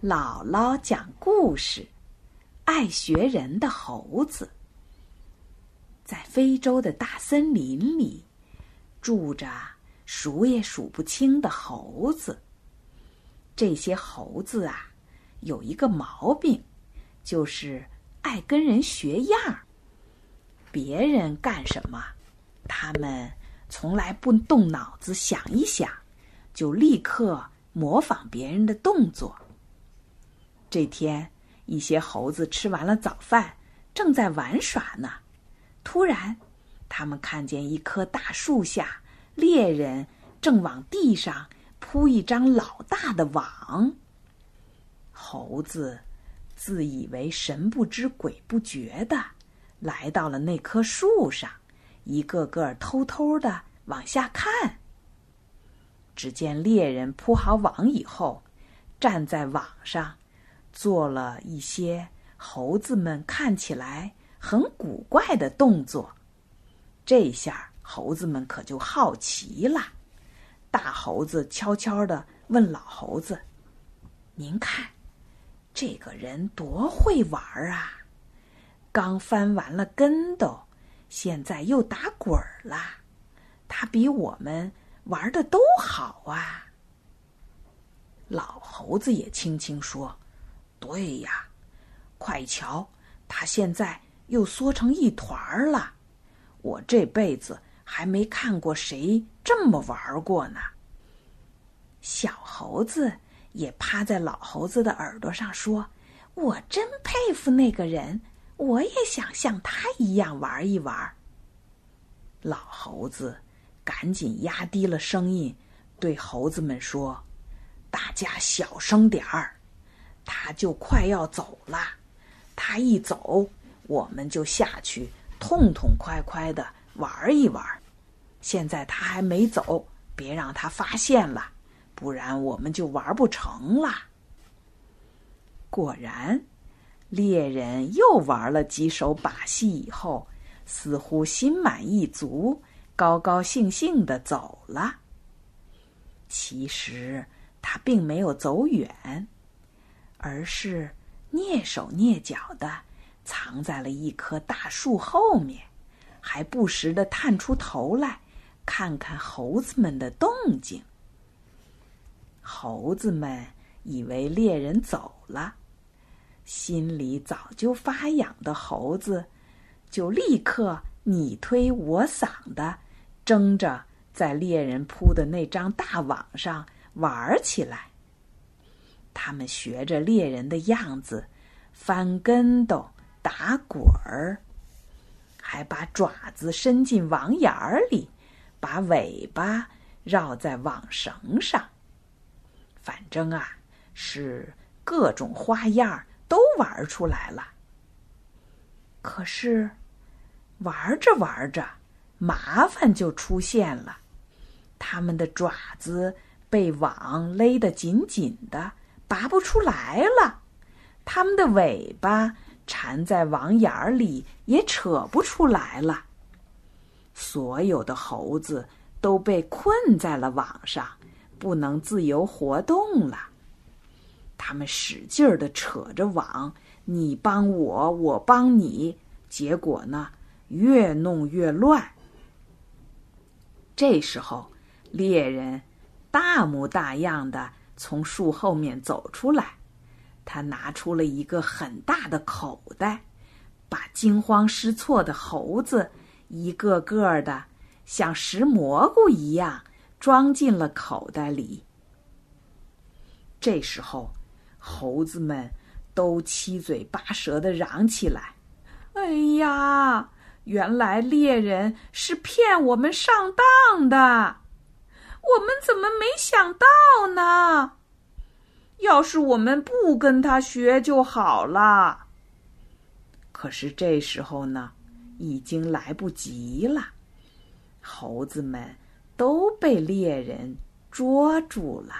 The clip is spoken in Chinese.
姥姥讲故事：爱学人的猴子。在非洲的大森林里，住着数也数不清的猴子。这些猴子啊，有一个毛病，就是爱跟人学样儿。别人干什么，他们从来不动脑子想一想，就立刻模仿别人的动作。这天，一些猴子吃完了早饭，正在玩耍呢。突然，他们看见一棵大树下，猎人正往地上铺一张老大的网。猴子自以为神不知鬼不觉的，来到了那棵树上，一个个偷偷的往下看。只见猎人铺好网以后，站在网上。做了一些猴子们看起来很古怪的动作，这下猴子们可就好奇了。大猴子悄悄的问老猴子：“您看，这个人多会玩啊！刚翻完了跟斗，现在又打滚儿了。他比我们玩的都好啊！”老猴子也轻轻说。对呀，快瞧，他现在又缩成一团儿了。我这辈子还没看过谁这么玩过呢。小猴子也趴在老猴子的耳朵上说：“我真佩服那个人，我也想像他一样玩一玩。”老猴子赶紧压低了声音，对猴子们说：“大家小声点儿。”他就快要走了，他一走，我们就下去痛痛快快的玩一玩。现在他还没走，别让他发现了，不然我们就玩不成了。果然，猎人又玩了几手把戏以后，似乎心满意足，高高兴兴的走了。其实他并没有走远。而是蹑手蹑脚的藏在了一棵大树后面，还不时的探出头来，看看猴子们的动静。猴子们以为猎人走了，心里早就发痒的猴子，就立刻你推我搡的，争着在猎人铺的那张大网上玩起来。他们学着猎人的样子，翻跟斗、打滚儿，还把爪子伸进网眼儿里，把尾巴绕在网绳上。反正啊，是各种花样都玩出来了。可是，玩着玩着，麻烦就出现了。他们的爪子被网勒得紧紧的。拔不出来了，它们的尾巴缠在网眼儿里，也扯不出来了。所有的猴子都被困在了网上，不能自由活动了。他们使劲儿的扯着网，你帮我，我帮你，结果呢，越弄越乱。这时候，猎人大模大样的。从树后面走出来，他拿出了一个很大的口袋，把惊慌失措的猴子一个个的像食蘑菇一样装进了口袋里。这时候，猴子们都七嘴八舌的嚷起来：“哎呀，原来猎人是骗我们上当的！”我们怎么没想到呢？要是我们不跟他学就好了。可是这时候呢，已经来不及了。猴子们都被猎人捉住了。